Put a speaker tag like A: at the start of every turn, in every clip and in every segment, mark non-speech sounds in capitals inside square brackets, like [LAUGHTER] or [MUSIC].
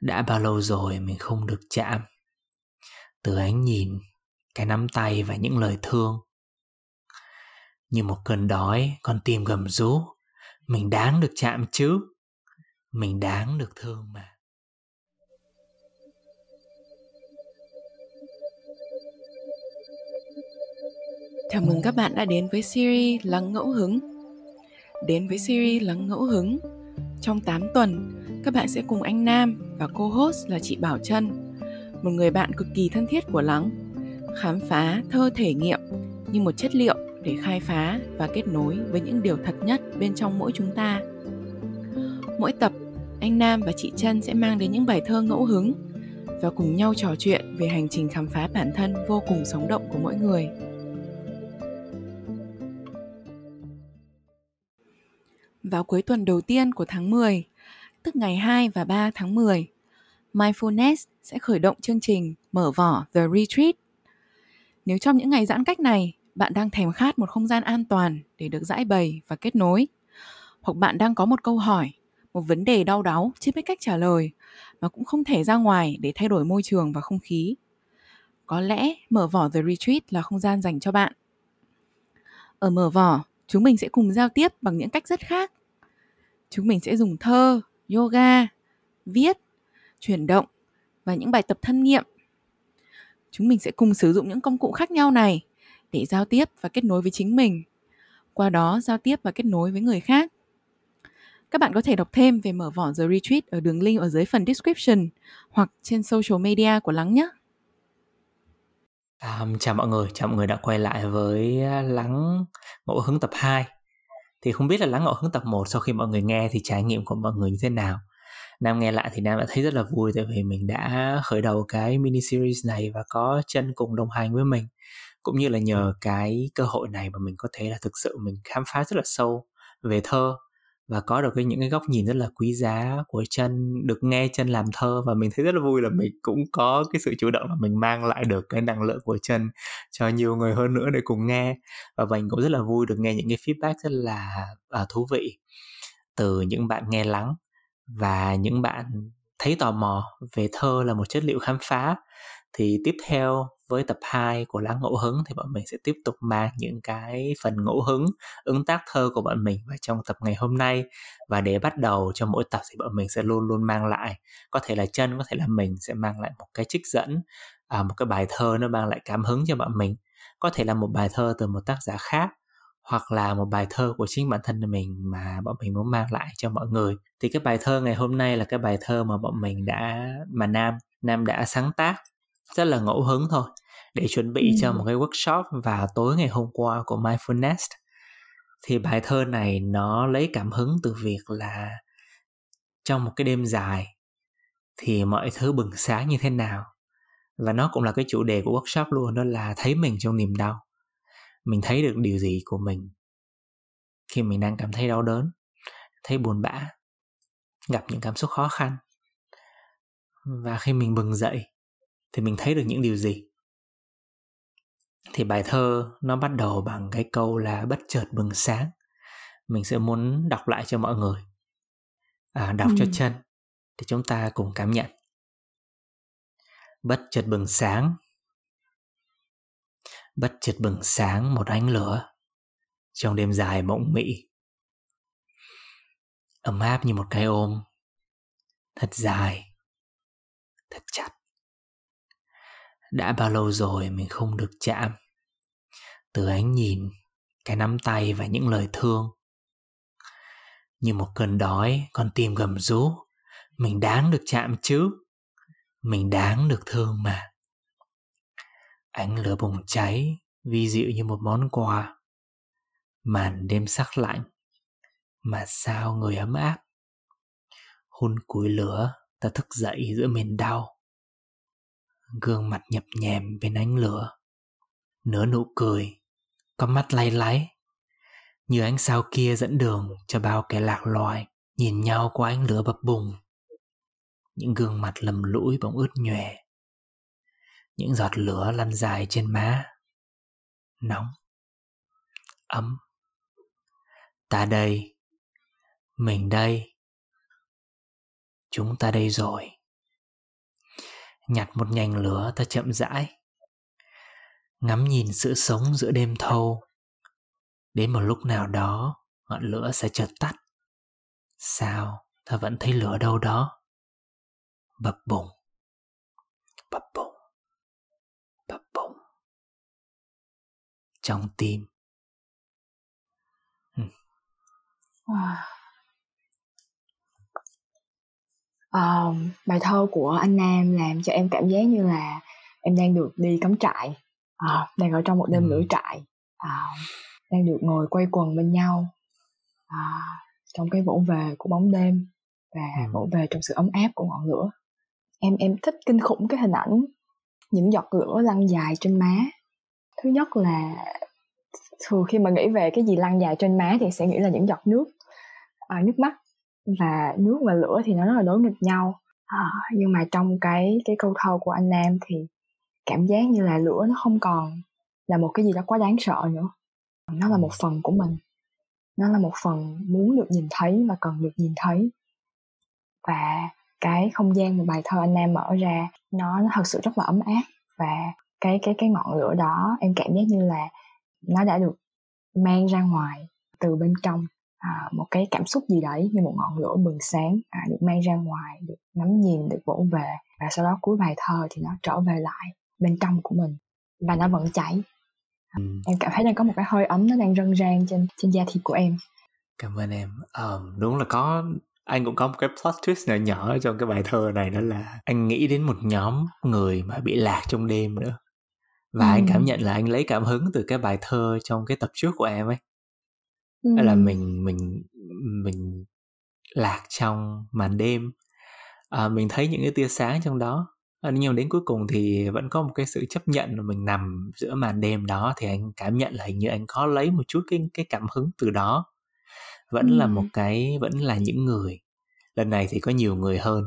A: đã bao lâu rồi mình không được chạm? Từ ánh nhìn cái nắm tay và những lời thương. Như một cơn đói con tim gầm rú. Mình đáng được chạm chứ? Mình đáng được thương mà.
B: Chào mừng các bạn đã đến với series Lắng Ngẫu Hứng. Đến với series Lắng Ngẫu Hứng, trong 8 tuần, các bạn sẽ cùng anh Nam và cô host là chị Bảo Trân, một người bạn cực kỳ thân thiết của Lắng, khám phá thơ thể nghiệm như một chất liệu để khai phá và kết nối với những điều thật nhất bên trong mỗi chúng ta. Mỗi tập, anh Nam và chị Trân sẽ mang đến những bài thơ ngẫu hứng và cùng nhau trò chuyện về hành trình khám phá bản thân vô cùng sống động của mỗi người. Vào cuối tuần đầu tiên của tháng 10, tức ngày 2 và 3 tháng 10, Mindfulness sẽ khởi động chương trình mở vỏ The Retreat. Nếu trong những ngày giãn cách này, bạn đang thèm khát một không gian an toàn để được giải bày và kết nối, hoặc bạn đang có một câu hỏi, một vấn đề đau đáu chưa biết cách trả lời mà cũng không thể ra ngoài để thay đổi môi trường và không khí. Có lẽ mở vỏ The Retreat là không gian dành cho bạn. Ở mở vỏ, chúng mình sẽ cùng giao tiếp bằng những cách rất khác. Chúng mình sẽ dùng thơ, yoga, viết, chuyển động và những bài tập thân nghiệm. Chúng mình sẽ cùng sử dụng những công cụ khác nhau này để giao tiếp và kết nối với chính mình. Qua đó giao tiếp và kết nối với người khác. Các bạn có thể đọc thêm về mở vỏ The Retreat ở đường link ở dưới phần description hoặc trên social media của Lắng nhé.
A: À, chào mọi người, chào mọi người đã quay lại với à, Lắng Ngẫu Hứng tập 2 thì không biết là Lắng Ngẫu Hứng tập 1 sau khi mọi người nghe thì trải nghiệm của mọi người như thế nào. Nam nghe lại thì Nam đã thấy rất là vui tại vì mình đã khởi đầu cái mini series này và có chân cùng đồng hành với mình. Cũng như là nhờ cái cơ hội này mà mình có thể là thực sự mình khám phá rất là sâu về thơ và có được cái những cái góc nhìn rất là quý giá của chân được nghe chân làm thơ và mình thấy rất là vui là mình cũng có cái sự chủ động là mình mang lại được cái năng lượng của chân cho nhiều người hơn nữa để cùng nghe. Và mình cũng rất là vui được nghe những cái feedback rất là uh, thú vị từ những bạn nghe lắng và những bạn thấy tò mò về thơ là một chất liệu khám phá thì tiếp theo với tập 2 của lá Ngẫu Hứng thì bọn mình sẽ tiếp tục mang những cái phần ngẫu hứng, ứng tác thơ của bọn mình vào trong tập ngày hôm nay. Và để bắt đầu cho mỗi tập thì bọn mình sẽ luôn luôn mang lại. Có thể là chân, có thể là mình sẽ mang lại một cái trích dẫn, à, một cái bài thơ nó mang lại cảm hứng cho bọn mình. Có thể là một bài thơ từ một tác giả khác hoặc là một bài thơ của chính bản thân mình mà bọn mình muốn mang lại cho mọi người. Thì cái bài thơ ngày hôm nay là cái bài thơ mà bọn mình đã mà nam nam đã sáng tác rất là ngẫu hứng thôi để chuẩn bị ừ. cho một cái workshop vào tối ngày hôm qua của mindfulness. Thì bài thơ này nó lấy cảm hứng từ việc là trong một cái đêm dài thì mọi thứ bừng sáng như thế nào. Và nó cũng là cái chủ đề của workshop luôn đó là thấy mình trong niềm đau. Mình thấy được điều gì của mình khi mình đang cảm thấy đau đớn thấy buồn bã gặp những cảm xúc khó khăn. Và khi mình bừng dậy thì mình thấy được những điều gì? Thì bài thơ nó bắt đầu bằng cái câu là bất chợt bừng sáng mình sẽ muốn đọc lại cho mọi người. À, đọc ừ. cho chân thì chúng ta cùng cảm nhận. Bất chợt bừng sáng. Bất chợt bừng sáng một ánh lửa trong đêm dài mộng mị ấm áp như một cái ôm thật dài thật chặt đã bao lâu rồi mình không được chạm? Từ ánh nhìn, cái nắm tay và những lời thương. Như một cơn đói, con tim gầm rú. Mình đáng được chạm chứ? Mình đáng được thương mà. Ánh lửa bùng cháy, vi dịu như một món quà. Màn đêm sắc lạnh. Mà sao người ấm áp? Hun củi lửa, ta thức dậy giữa miền đau gương mặt nhập nhèm bên ánh lửa. Nửa nụ cười con mắt lay láy như ánh sao kia dẫn đường cho bao kẻ lạc loài nhìn nhau qua ánh lửa bập bùng. Những gương mặt lầm lũi bỗng ướt nhòe, những giọt lửa lăn dài trên má. Nóng, ấm. Ta đây, mình đây, chúng ta đây rồi nhặt một nhành lửa ta chậm rãi. Ngắm nhìn sự sống giữa đêm thâu. Đến một lúc nào đó, ngọn lửa sẽ chợt tắt. Sao? Ta vẫn thấy lửa đâu đó. Bập bùng. Bập bùng. Bập bùng. Trong tim.
C: Wow. Um, bài thơ của anh Nam làm cho em cảm giác như là em đang được đi cắm trại. À, đang ở trong một đêm lửa trại. À, đang được ngồi quay quần bên nhau. À, trong cái vỗ về của bóng đêm và vỗ về trong sự ấm áp của ngọn lửa. Em em thích kinh khủng cái hình ảnh những giọt lửa lăn dài trên má. Thứ nhất là thường khi mà nghĩ về cái gì lăn dài trên má thì sẽ nghĩ là những giọt nước à, nước mắt và nước và lửa thì nó rất là đối nghịch nhau. À, nhưng mà trong cái cái câu thơ của anh Nam thì cảm giác như là lửa nó không còn là một cái gì đó quá đáng sợ nữa. Nó là một phần của mình. Nó là một phần muốn được nhìn thấy và cần được nhìn thấy. Và cái không gian mà bài thơ anh Nam mở ra nó nó thật sự rất là ấm áp. Và cái cái cái ngọn lửa đó em cảm giác như là nó đã được mang ra ngoài từ bên trong à, một cái cảm xúc gì đấy như một ngọn lửa bừng sáng à, được mang ra ngoài được ngắm nhìn được vỗ về và sau đó cuối bài thơ thì nó trở về lại bên trong của mình và nó vẫn cháy. Ừ. em cảm thấy đang có một cái hơi ấm nó đang rân rang trên trên da thịt của em.
A: Cảm ơn em. Um, đúng là có anh cũng có một cái plot twist nhỏ nhỏ trong cái bài thơ này đó là anh nghĩ đến một nhóm người mà bị lạc trong đêm nữa. Và ừ. anh cảm nhận là anh lấy cảm hứng từ cái bài thơ trong cái tập trước của em ấy ừ. là mình mình mình lạc trong màn đêm. À, mình thấy những cái tia sáng trong đó. À, nhưng đến cuối cùng thì vẫn có một cái sự chấp nhận là mình nằm giữa màn đêm đó thì anh cảm nhận là hình như anh có lấy một chút cái cái cảm hứng từ đó. Vẫn ừ. là một cái vẫn là những người. Lần này thì có nhiều người hơn.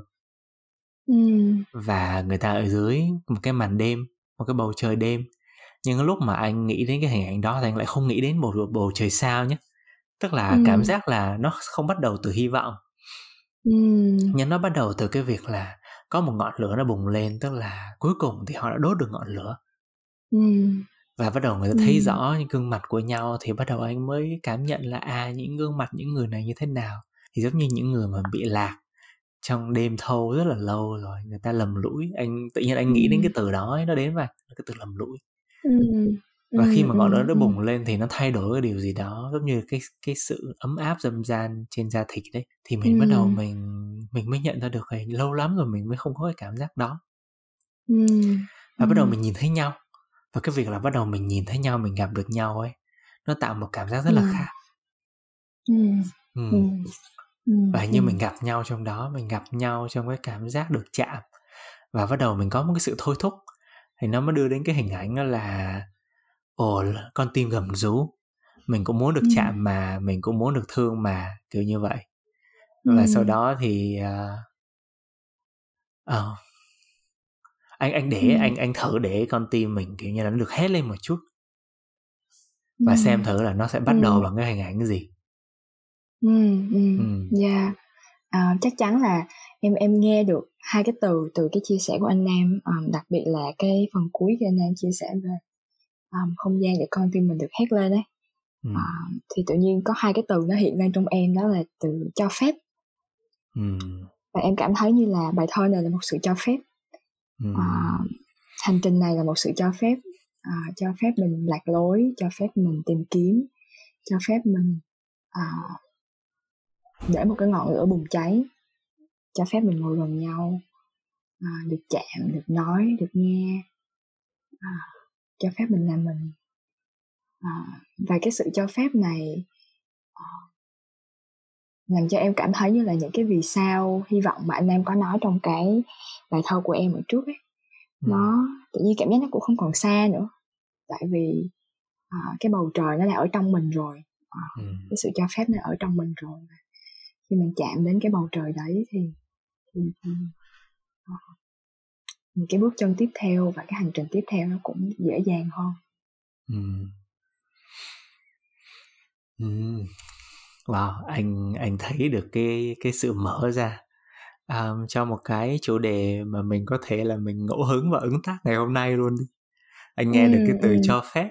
A: Ừ. và người ta ở dưới một cái màn đêm một cái bầu trời đêm. Nhưng lúc mà anh nghĩ đến cái hình ảnh đó thì anh lại không nghĩ đến một bầu trời sao nhé tức là ừ. cảm giác là nó không bắt đầu từ hy vọng ừ. nhưng nó bắt đầu từ cái việc là có một ngọn lửa nó bùng lên tức là cuối cùng thì họ đã đốt được ngọn lửa ừ. và bắt đầu người ta thấy ừ. rõ những gương mặt của nhau thì bắt đầu anh mới cảm nhận là à những gương mặt những người này như thế nào thì giống như những người mà bị lạc trong đêm thâu rất là lâu rồi người ta lầm lũi anh tự nhiên anh nghĩ đến cái từ đó ấy, nó đến và cái từ lầm lũi ừ và khi mà ngọn lửa nó bùng lên thì nó thay đổi cái điều gì đó giống như cái cái sự ấm áp dâm gian trên da thịt đấy thì mình bắt đầu mình mình mới nhận ra được là lâu lắm rồi mình mới không có cái cảm giác đó. Và bắt đầu mình nhìn thấy nhau. Và cái việc là bắt đầu mình nhìn thấy nhau mình gặp được nhau ấy nó tạo một cảm giác rất là khác. Ừ. và như mình gặp nhau trong đó mình gặp nhau trong cái cảm giác được chạm. Và bắt đầu mình có một cái sự thôi thúc. Thì nó mới đưa đến cái hình ảnh đó là ồ con tim gầm rú mình cũng muốn được ừ. chạm mà mình cũng muốn được thương mà kiểu như vậy và ừ. sau đó thì uh, uh, anh anh để ừ. anh anh thử để con tim mình kiểu như là nó được hét lên một chút và ừ. xem thử là nó sẽ bắt ừ. đầu bằng cái hình ảnh gì
C: ừ ừ ừ yeah à, chắc chắn là em em nghe được hai cái từ từ cái chia sẻ của anh Nam um, đặc biệt là cái phần cuối khi anh Nam chia sẻ về um, không gian để con tim mình được hét lên đấy ừ. uh, thì tự nhiên có hai cái từ nó hiện lên trong em đó là từ cho phép ừ. và em cảm thấy như là bài thơ này là một sự cho phép ừ. uh, hành trình này là một sự cho phép uh, cho phép mình lạc lối cho phép mình tìm kiếm cho phép mình uh, để một cái ngọn lửa bùng cháy cho phép mình ngồi gần nhau à, được chạm được nói được nghe à, cho phép mình làm mình. À, và cái sự cho phép này à, làm cho em cảm thấy như là những cái vì sao hy vọng mà anh em có nói trong cái bài thơ của em ở trước ấy. Ừ. nó tự nhiên cảm giác nó cũng không còn xa nữa. Tại vì à, cái bầu trời nó đã ở trong mình rồi. À, ừ. cái sự cho phép nó ở trong mình rồi. Khi mình chạm đến cái bầu trời đấy thì, thì, thì à, những cái bước chân tiếp theo và cái hành trình tiếp theo nó cũng dễ dàng hơn ừ.
A: Ừ. wow anh anh thấy được cái cái sự mở ra um, cho một cái chủ đề mà mình có thể là mình ngẫu hứng và ứng tác ngày hôm nay luôn đi anh nghe ừ, được cái từ ừ. cho phép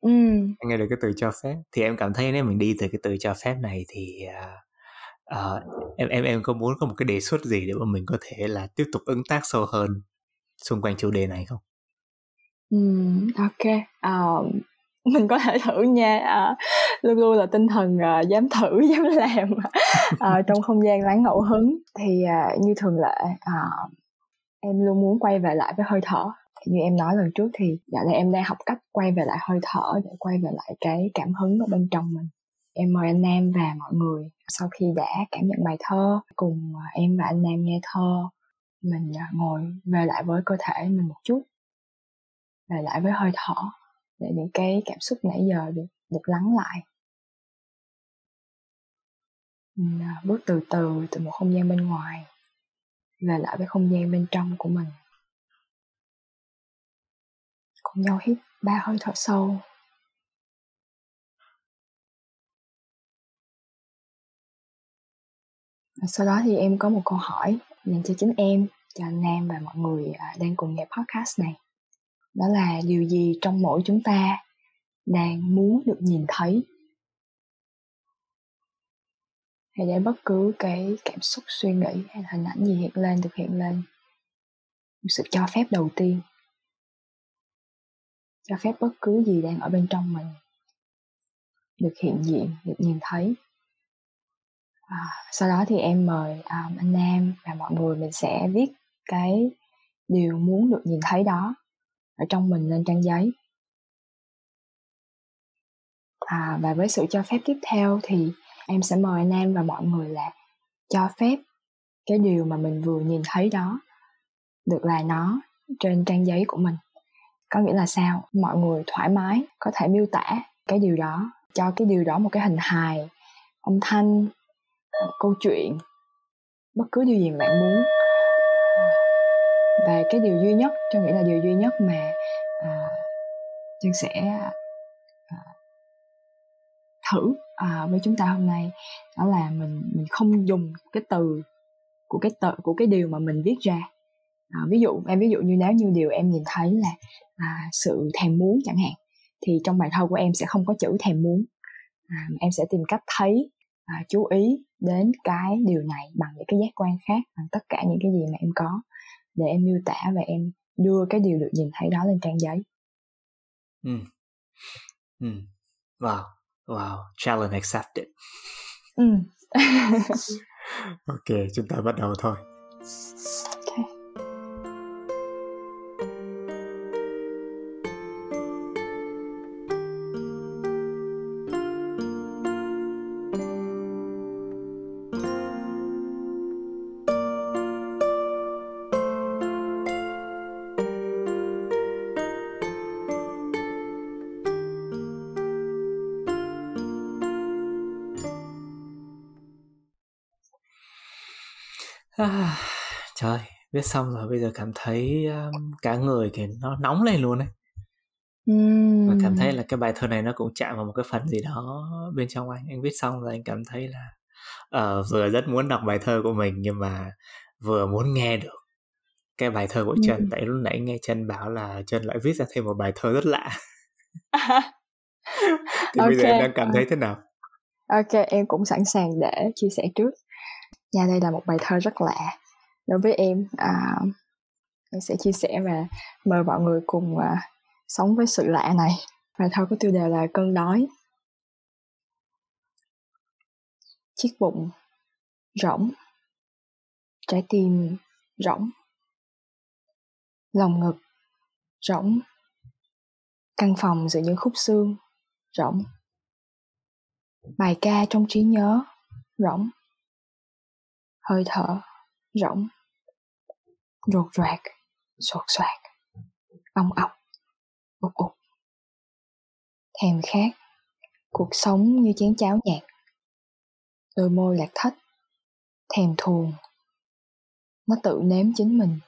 A: ừ. anh nghe được cái từ cho phép thì em cảm thấy nếu mình đi từ cái từ cho phép này thì uh, uh, em em em có muốn có một cái đề xuất gì để mà mình có thể là tiếp tục ứng tác sâu hơn xung quanh chủ đề này không?
C: Ừ, ok. Uh, mình có thể thử nha. À, luôn luôn là tinh thần à, dám thử [LAUGHS] dám làm. À, trong không gian lắng ngẫu hứng thì à, như thường lệ à, em luôn muốn quay về lại với hơi thở. Thì như em nói lần trước thì dạo này em đang học cách quay về lại hơi thở để quay về lại cái cảm hứng ở bên trong mình. Em mời anh Nam và mọi người. Sau khi đã cảm nhận bài thơ cùng em và anh Nam nghe thơ mình à, ngồi về lại với cơ thể mình một chút, về lại với hơi thở để những cái cảm xúc nãy giờ được được lắng lại. Mình à, bước từ từ từ một không gian bên ngoài, về lại với không gian bên trong của mình. Cùng nhau hít ba hơi thở sâu. Và sau đó thì em có một câu hỏi dành cho chính em cho anh Nam và mọi người à, đang cùng nghe podcast này. Đó là điều gì trong mỗi chúng ta đang muốn được nhìn thấy? Hay để bất cứ cái cảm xúc, suy nghĩ hay hình ảnh gì hiện lên được hiện lên. Một sự cho phép đầu tiên. Cho phép bất cứ gì đang ở bên trong mình được hiện diện, được nhìn thấy à, sau đó thì em mời um, anh nam và mọi người mình sẽ viết cái điều muốn được nhìn thấy đó ở trong mình lên trang giấy. À, và với sự cho phép tiếp theo thì em sẽ mời anh em và mọi người là cho phép cái điều mà mình vừa nhìn thấy đó được là nó trên trang giấy của mình. Có nghĩa là sao? Mọi người thoải mái có thể miêu tả cái điều đó cho cái điều đó một cái hình hài âm thanh Ờ, câu chuyện bất cứ điều gì bạn muốn. Và cái điều duy nhất cho nghĩ là điều duy nhất mà ờ, à, chân sẽ à, thử à, với chúng ta hôm nay đó là mình mình không dùng cái từ của cái tờ của cái điều mà mình viết ra. À, ví dụ em ví dụ như nếu như điều em nhìn thấy là à, sự thèm muốn chẳng hạn thì trong bài thơ của em sẽ không có chữ thèm muốn. À, em sẽ tìm cách thấy à, chú ý đến cái điều này bằng những cái giác quan khác bằng tất cả những cái gì mà em có để em miêu tả và em đưa cái điều được nhìn thấy đó lên trang giấy.
A: Ừ. Ừ. Wow. Wow. Challenge accepted. Ừ. [LAUGHS] ok, chúng ta bắt đầu thôi. À, trời, viết xong rồi bây giờ cảm thấy um, cả người thì nó nóng lên luôn đấy. Uhm. Và cảm thấy là cái bài thơ này nó cũng chạm vào một cái phần gì đó bên trong anh. Anh viết xong rồi anh cảm thấy là uh, vừa rất muốn đọc bài thơ của mình nhưng mà vừa muốn nghe được cái bài thơ của Trần. Uhm. Tại lúc nãy nghe Trần bảo là Trần lại viết ra thêm một bài thơ rất lạ. [LAUGHS] thì okay. bây giờ em đang cảm thấy thế nào?
C: Ok, em cũng sẵn sàng để chia sẻ trước nha đây là một bài thơ rất lạ. Đối với em à, em sẽ chia sẻ và mời mọi người cùng à, sống với sự lạ này. Bài thơ có tiêu đề là cơn đói chiếc bụng rỗng trái tim rỗng lòng ngực rỗng căn phòng giữa những khúc xương rỗng. Bài ca trong trí nhớ rỗng hơi thở rỗng rột rạc sột soạt ong ọc ục ục. Thèm khát, cuộc sống như chén cháo nhạt đôi môi lạc thách thèm thuồng, nó tự nếm chính mình.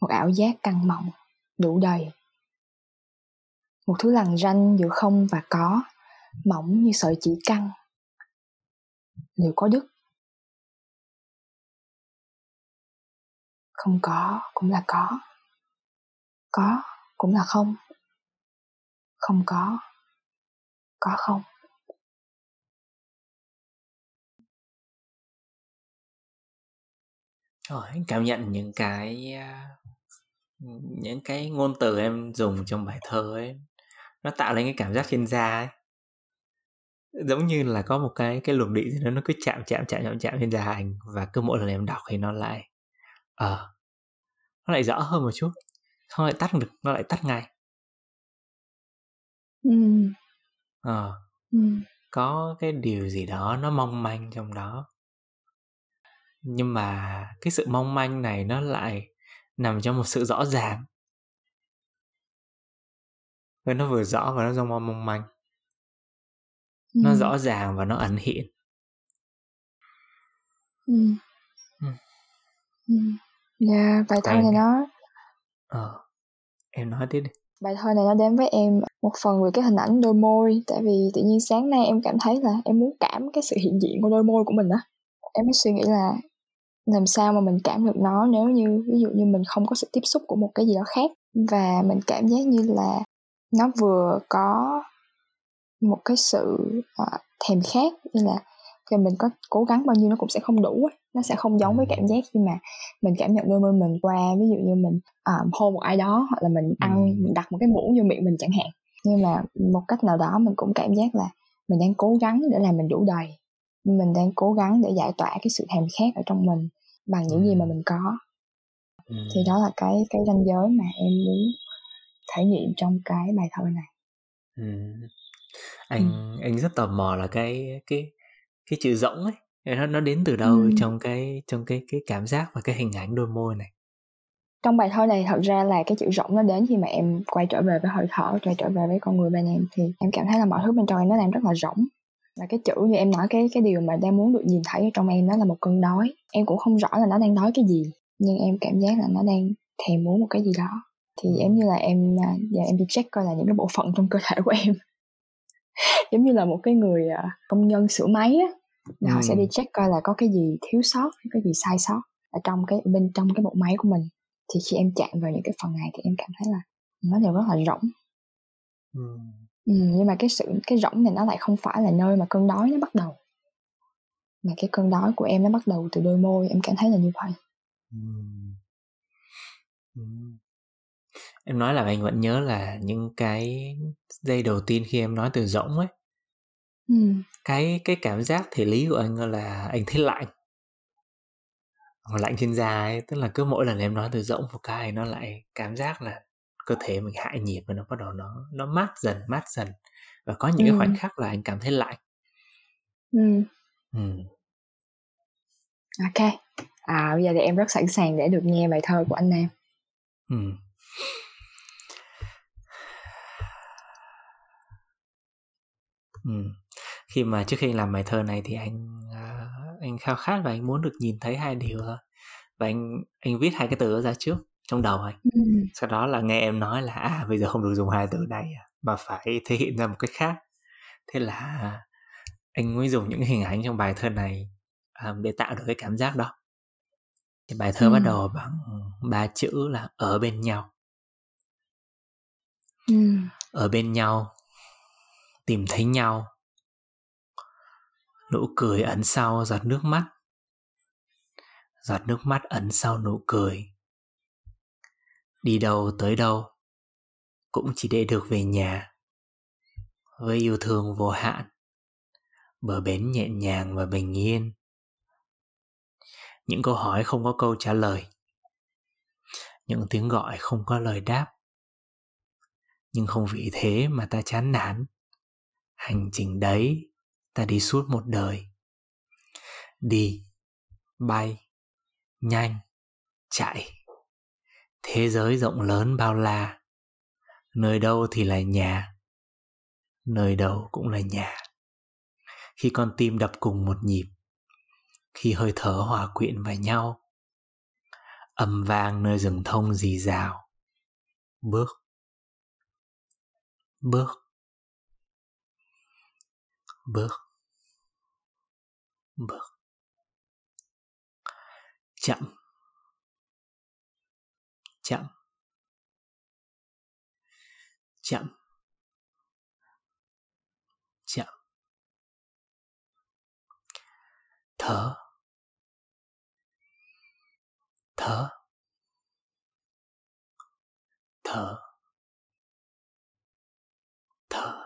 C: Một ảo giác căng mọng, đủ đầy. Một thứ lằn ranh giữa không và có, mỏng như sợi chỉ căng. Liệu có đứt không có, cũng là có. Có, cũng là không. Không có có không.
A: Rồi cảm nhận những cái à, những cái ngôn từ em dùng trong bài thơ ấy. Nó tạo lên cái cảm giác trên da ấy. Giống như là có một cái cái luồng điện gì đó nó cứ chạm chạm chạm chạm chạm trên da anh và cứ mỗi lần em đọc thì nó lại ờ uh, nó lại rõ hơn một chút không lại tắt được nó lại tắt ngay
C: ừ.
A: ờ
C: ừ.
A: có cái điều gì đó nó mong manh trong đó nhưng mà cái sự mong manh này nó lại nằm trong một sự rõ ràng và nó vừa rõ và nó trong mong manh ừ. nó rõ ràng và nó ẩn hiện
C: ừ. ừ. ừ. Yeah, bài thơ này nó
A: ờ em nói tiếp đi.
C: Bài thơ này nó đến với em một phần về cái hình ảnh đôi môi tại vì tự nhiên sáng nay em cảm thấy là em muốn cảm cái sự hiện diện của đôi môi của mình á. Em mới suy nghĩ là làm sao mà mình cảm được nó nếu như ví dụ như mình không có sự tiếp xúc của một cái gì đó khác. Và mình cảm giác như là nó vừa có một cái sự uh, thèm khát như là thì mình có cố gắng bao nhiêu nó cũng sẽ không đủ nó sẽ không giống với cảm giác khi mà mình cảm nhận đôi môi mình qua ví dụ như mình um, hôn một ai đó hoặc là mình ăn mình đặt một cái muỗng vô miệng mình chẳng hạn. Nhưng mà một cách nào đó mình cũng cảm giác là mình đang cố gắng để làm mình đủ đầy. Mình đang cố gắng để giải tỏa cái sự thèm khát ở trong mình bằng những gì mà mình có. Thì đó là cái cái ranh giới mà em muốn thể nghiệm trong cái bài thơ này.
A: Anh ừ. anh rất tò mò là cái cái cái chữ rỗng ấy nó nó đến từ đâu ừ. trong cái trong cái cái cảm giác và cái hình ảnh đôi môi này?
C: Trong bài thơ này thật ra là cái chữ rỗng nó đến khi mà em quay trở về với hơi thở quay trở về với con người bên em thì em cảm thấy là mọi thứ bên trong em nó đang rất là rỗng. Là cái chữ như em nói cái cái điều mà đang muốn được nhìn thấy ở trong em đó là một cơn đói. Em cũng không rõ là nó đang đói cái gì nhưng em cảm giác là nó đang thèm muốn một cái gì đó. Thì giống như là em à, giờ em đi check coi là những cái bộ phận trong cơ thể của em [LAUGHS] giống như là một cái người à, công nhân sửa máy á là ừ. họ sẽ đi check coi là có cái gì thiếu sót cái gì sai sót ở trong cái bên trong cái bộ máy của mình thì khi em chạm vào những cái phần này thì em cảm thấy là nó đều rất là rỗng ừ. Ừ, nhưng mà cái sự cái rỗng này nó lại không phải là nơi mà cơn đói nó bắt đầu mà cái cơn đói của em nó bắt đầu từ đôi môi em cảm thấy là như vậy ừ.
A: Ừ. em nói là anh vẫn nhớ là những cái giây đầu tiên khi em nói từ rỗng ấy cái cái cảm giác thể lý của anh là anh thấy lạnh lạnh trên da ấy tức là cứ mỗi lần em nói từ rỗng một cái nó lại cảm giác là cơ thể mình hạ nhiệt và nó bắt đầu nó nó mát dần mát dần và có những cái khoảnh khắc là anh cảm thấy lạnh
C: ừ. ừ. ok à bây giờ thì em rất sẵn sàng để được nghe bài thơ của anh em ừ.
A: Ừ. khi mà trước khi làm bài thơ này thì anh uh, anh khao khát và anh muốn được nhìn thấy hai điều thôi và anh anh viết hai cái từ đó ra trước trong đầu anh ừ. sau đó là nghe em nói là à bây giờ không được dùng hai từ này à, mà phải thể hiện ra một cách khác thế là anh mới dùng những hình ảnh trong bài thơ này um, để tạo được cái cảm giác đó thì bài thơ ừ. bắt đầu bằng ba chữ là ở bên nhau ừ. ở bên nhau tìm thấy nhau nụ cười ẩn sau giọt nước mắt. Giọt nước mắt ẩn sau nụ cười. Đi đâu tới đâu, cũng chỉ để được về nhà. Với yêu thương vô hạn, bờ bến nhẹ nhàng và bình yên. Những câu hỏi không có câu trả lời. Những tiếng gọi không có lời đáp. Nhưng không vì thế mà ta chán nản. Hành trình đấy ta đi suốt một đời. Đi, bay, nhanh, chạy. Thế giới rộng lớn bao la. Nơi đâu thì là nhà, nơi đâu cũng là nhà. Khi con tim đập cùng một nhịp, khi hơi thở hòa quyện vào nhau, âm vang nơi rừng thông rì rào. Bước bước bước bước chậm. Chậm. Chậm. Chậm. Thở. Thở. Thở. Thở.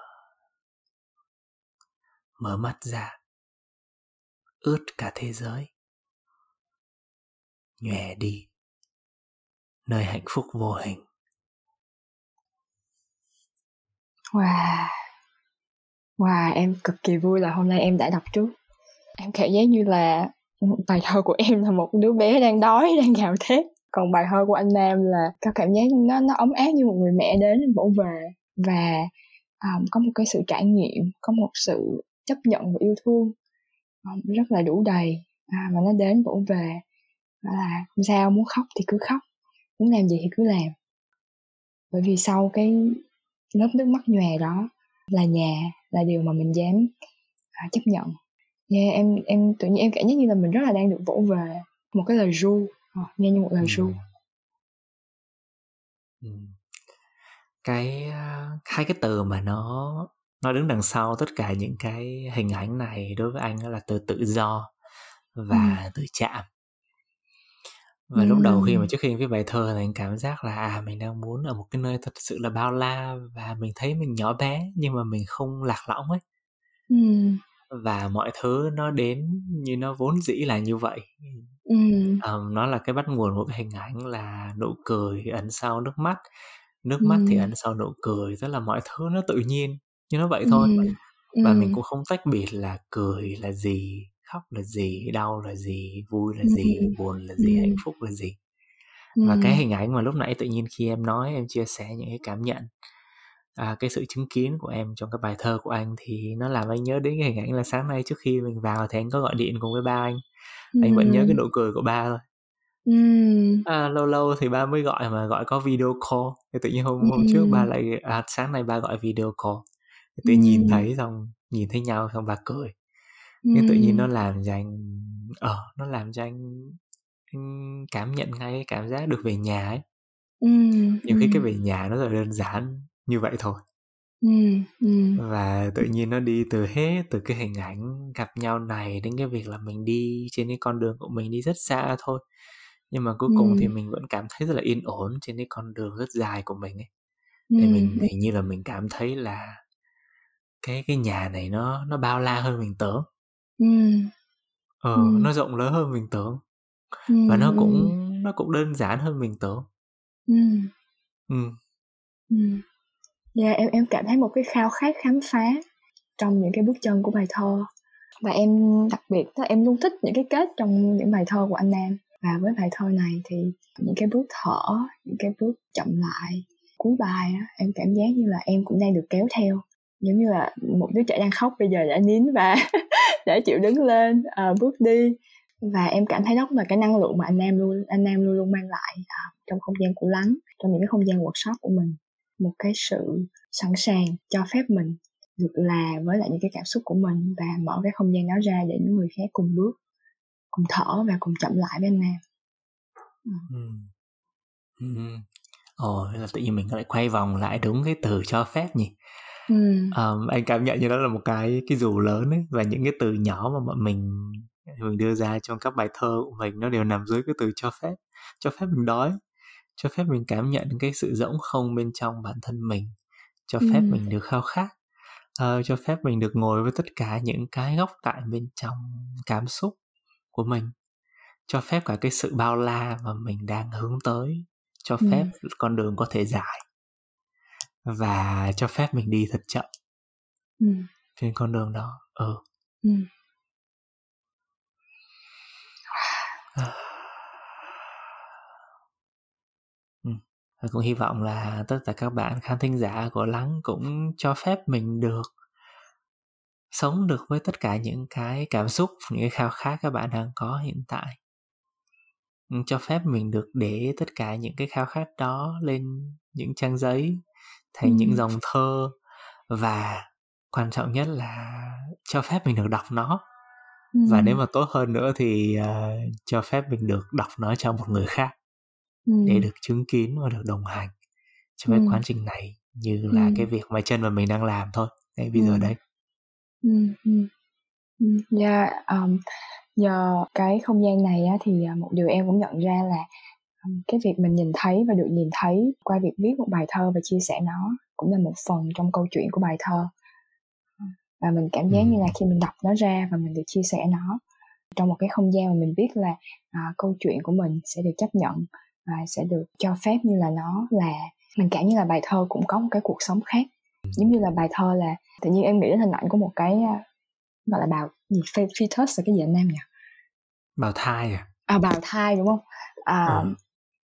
A: Mở mắt ra ướt cả thế giới. Nhòe đi nơi hạnh phúc vô hình.
C: Wow. Wow em cực kỳ vui là hôm nay em đã đọc trước. Em cảm giác như là bài thơ của em là một đứa bé đang đói [LAUGHS] đang gào thét. Còn bài thơ của anh Nam là có cảm giác nó nó ấm áp như một người mẹ đến vỗ về và um, có một cái sự trải nghiệm có một sự chấp nhận và yêu thương rất là đủ đầy. À, và nó đến vỗ về. Đó là không sao muốn khóc thì cứ khóc muốn làm gì thì cứ làm. Bởi vì sau cái lớp nước mắt nhòe đó là nhà là điều mà mình dám à, chấp nhận. Yeah, em em tự nhiên em cảm giác như là mình rất là đang được vỗ về một cái lời ru. À, nghe như một lời ru.
A: Ừ. cái uh, hai cái từ mà nó nó đứng đằng sau tất cả những cái hình ảnh này đối với anh là từ tự do và ừ. từ chạm và ừ. lúc đầu khi mà trước khi viết bài thơ thì anh cảm giác là à mình đang muốn ở một cái nơi thật sự là bao la và mình thấy mình nhỏ bé nhưng mà mình không lạc lõng ấy ừ. và mọi thứ nó đến như nó vốn dĩ là như vậy ừ. um, nó là cái bắt nguồn của cái hình ảnh là nụ cười ẩn sau nước mắt nước ừ. mắt thì ẩn sau nụ cười tức là mọi thứ nó tự nhiên như nó vậy thôi. Ừ. và ừ. mình cũng không tách biệt là cười là gì khóc là gì đau là gì vui là gì buồn là gì hạnh phúc là gì. Và cái hình ảnh mà lúc nãy tự nhiên khi em nói em chia sẻ những cái cảm nhận à, cái sự chứng kiến của em trong cái bài thơ của anh thì nó làm anh nhớ đến cái hình ảnh là sáng nay trước khi mình vào thì anh có gọi điện cùng với ba anh. Anh vẫn nhớ cái nụ cười của ba thôi. À, lâu lâu thì ba mới gọi mà gọi có video call. Thì tự nhiên hôm hôm trước ba lại à, sáng nay ba gọi video call tự nhìn thấy xong nhìn thấy nhau xong ba cười. Nhưng tự nhiên nó làm cho anh ờ nó làm cho anh, anh cảm nhận ngay cái cảm giác được về nhà ấy. Nhiều khi cái về nhà nó rất là đơn giản như vậy thôi. Và tự nhiên nó đi từ hết từ cái hình ảnh gặp nhau này đến cái việc là mình đi trên cái con đường của mình đi rất xa thôi. Nhưng mà cuối cùng thì mình vẫn cảm thấy rất là yên ổn trên cái con đường rất dài của mình ấy. Thì mình hình như là mình cảm thấy là cái cái nhà này nó nó bao la hơn mình tưởng Ừm. Ờ, Ừm. nó rộng lớn hơn mình tưởng. Và nó cũng nó cũng đơn giản hơn mình tưởng.
C: Ừm. Ừm. Ừm. Yeah, em em cảm thấy một cái khao khát khám phá trong những cái bước chân của bài thơ. Và em đặc biệt là em luôn thích những cái kết trong những bài thơ của anh Nam. Và với bài thơ này thì những cái bước thở, những cái bước chậm lại cuối bài á, em cảm giác như là em cũng đang được kéo theo giống như là một đứa trẻ đang khóc bây giờ đã nín và [LAUGHS] đã chịu đứng lên uh, bước đi. Và em cảm thấy đó là cái năng lượng mà anh em luôn anh em luôn luôn mang lại uh, trong không gian của lắng trong những cái không gian workshop của mình. Một cái sự sẵn sàng cho phép mình được là với lại những cái cảm xúc của mình và mở cái không gian đó ra để những người khác cùng bước cùng thở và cùng chậm lại với anh em.
A: Ừ. ừ. Ồ, là tự nhiên mình lại quay vòng lại đúng cái từ cho phép nhỉ? Um, anh cảm nhận như đó là một cái cái dù lớn ấy và những cái từ nhỏ mà bọn mình mình đưa ra trong các bài thơ của mình nó đều nằm dưới cái từ cho phép cho phép mình đói cho phép mình cảm nhận cái sự rỗng không bên trong bản thân mình cho phép Ừm. mình được khao khát uh, cho phép mình được ngồi với tất cả những cái góc cạnh bên trong cảm xúc của mình cho phép cả cái sự bao la mà mình đang hướng tới cho phép Ừm. con đường có thể dài và cho phép mình đi thật chậm ừ. trên con đường đó ừ. Ừ. [SIGHS] ừ. Và cũng hy vọng là tất cả các bạn khán thính giả của lắng cũng cho phép mình được sống được với tất cả những cái cảm xúc những cái khao khát các bạn đang có hiện tại ừ, cho phép mình được để tất cả những cái khao khát đó lên những trang giấy thành ừ. những dòng thơ và quan trọng nhất là cho phép mình được đọc nó ừ. và nếu mà tốt hơn nữa thì uh, cho phép mình được đọc nó cho một người khác ừ. để được chứng kiến và được đồng hành trong cái quá trình này như là cái việc mà chân và mình đang làm thôi ngay bây giờ đây.
C: Yeah, um, nhờ cái không gian này á, thì à, một điều em cũng nhận ra là cái việc mình nhìn thấy và được nhìn thấy qua việc viết một bài thơ và chia sẻ nó cũng là một phần trong câu chuyện của bài thơ. Và mình cảm giác như là khi mình đọc nó ra và mình được chia sẻ nó trong một cái không gian mà mình biết là à, câu chuyện của mình sẽ được chấp nhận và sẽ được cho phép như là nó là mình cảm như là bài thơ cũng có một cái cuộc sống khác. Giống như là bài thơ là tự nhiên em nghĩ đến hình ảnh của một cái à, gọi là bào gì fetus là cái gì anh em nhỉ?
A: Bào thai à?
C: À bào thai đúng không? À, ừ.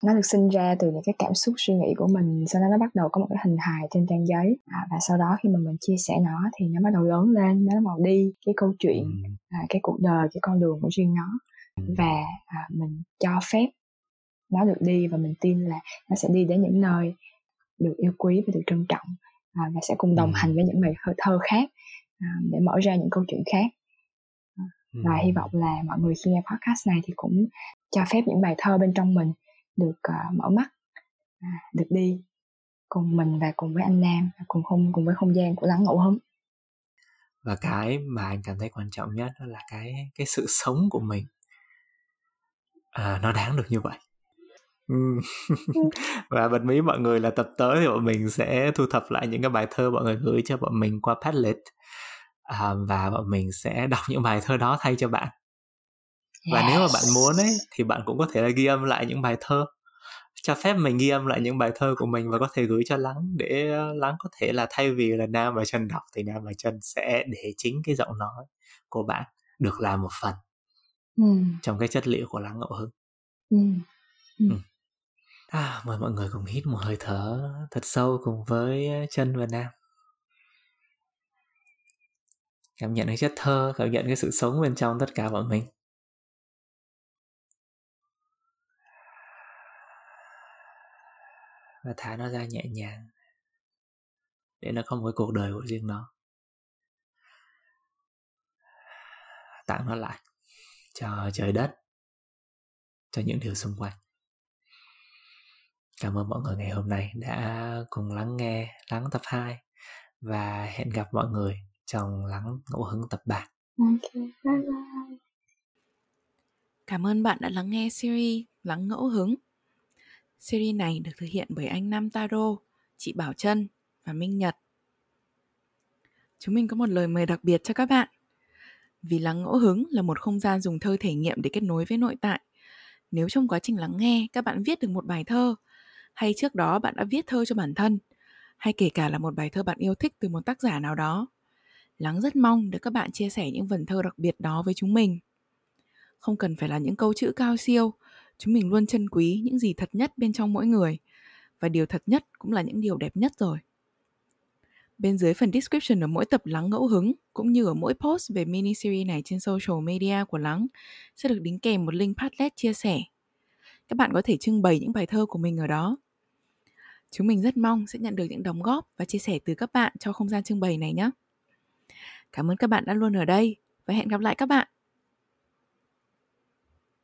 C: Nó được sinh ra từ những cái cảm xúc suy nghĩ của mình sau đó nó bắt đầu có một cái hình hài trên trang giấy à, và sau đó khi mà mình chia sẻ nó thì nó bắt đầu lớn lên nó bắt đầu đi cái câu chuyện ừ. à, cái cuộc đời cái con đường của riêng nó ừ. và à, mình cho phép nó được đi và mình tin là nó sẽ đi đến những nơi được yêu quý và được trân trọng à, và sẽ cùng đồng ừ. hành với những bài thơ khác à, để mở ra những câu chuyện khác và hy vọng là mọi người khi nghe podcast này thì cũng cho phép những bài thơ bên trong mình được uh, mở mắt à, được đi cùng mình và cùng với anh Nam cùng không cùng với không gian của lắng ngẫu hứng.
A: Và cái mà anh cảm thấy quan trọng nhất đó là cái cái sự sống của mình. À, nó đáng được như vậy. [LAUGHS] Và bật mí mọi người là tập tới thì bọn mình sẽ thu thập lại những cái bài thơ mọi người gửi cho bọn mình qua Padlet. À, và bọn mình sẽ đọc những bài thơ đó thay cho bạn và yes. nếu mà bạn muốn ấy thì bạn cũng có thể là ghi âm lại những bài thơ cho phép mình ghi âm lại những bài thơ của mình và có thể gửi cho lắng để lắng có thể là thay vì là nam và chân đọc thì nam và chân sẽ để chính cái giọng nói của bạn được làm một phần ừ. trong cái chất liệu của lắng ngẫu hứng ừ. Ừ. Ừ. À, mời mọi người cùng hít một hơi thở thật sâu cùng với chân và nam cảm nhận cái chất thơ cảm nhận cái sự sống bên trong tất cả bọn mình và thả nó ra nhẹ nhàng để nó có một cái cuộc đời của riêng nó. Tặng nó lại cho trời đất cho những điều xung quanh. Cảm ơn mọi người ngày hôm nay đã cùng lắng nghe lắng tập 2 và hẹn gặp mọi người trong lắng ngẫu hứng tập 3
C: okay, bye bye.
B: Cảm ơn bạn đã lắng nghe series Lắng ngẫu hứng Series này được thực hiện bởi anh Nam Taro, chị Bảo Trân và Minh Nhật. Chúng mình có một lời mời đặc biệt cho các bạn. Vì lắng ngẫu hứng là một không gian dùng thơ thể nghiệm để kết nối với nội tại. Nếu trong quá trình lắng nghe các bạn viết được một bài thơ, hay trước đó bạn đã viết thơ cho bản thân, hay kể cả là một bài thơ bạn yêu thích từ một tác giả nào đó, Lắng rất mong được các bạn chia sẻ những vần thơ đặc biệt đó với chúng mình. Không cần phải là những câu chữ cao siêu, chúng mình luôn trân quý những gì thật nhất bên trong mỗi người. Và điều thật nhất cũng là những điều đẹp nhất rồi. Bên dưới phần description ở mỗi tập lắng ngẫu hứng, cũng như ở mỗi post về mini series này trên social media của lắng, sẽ được đính kèm một link padlet chia sẻ. Các bạn có thể trưng bày những bài thơ của mình ở đó. Chúng mình rất mong sẽ nhận được những đóng góp và chia sẻ từ các bạn cho không gian trưng bày này nhé. Cảm ơn các bạn đã luôn ở đây và hẹn gặp lại các bạn.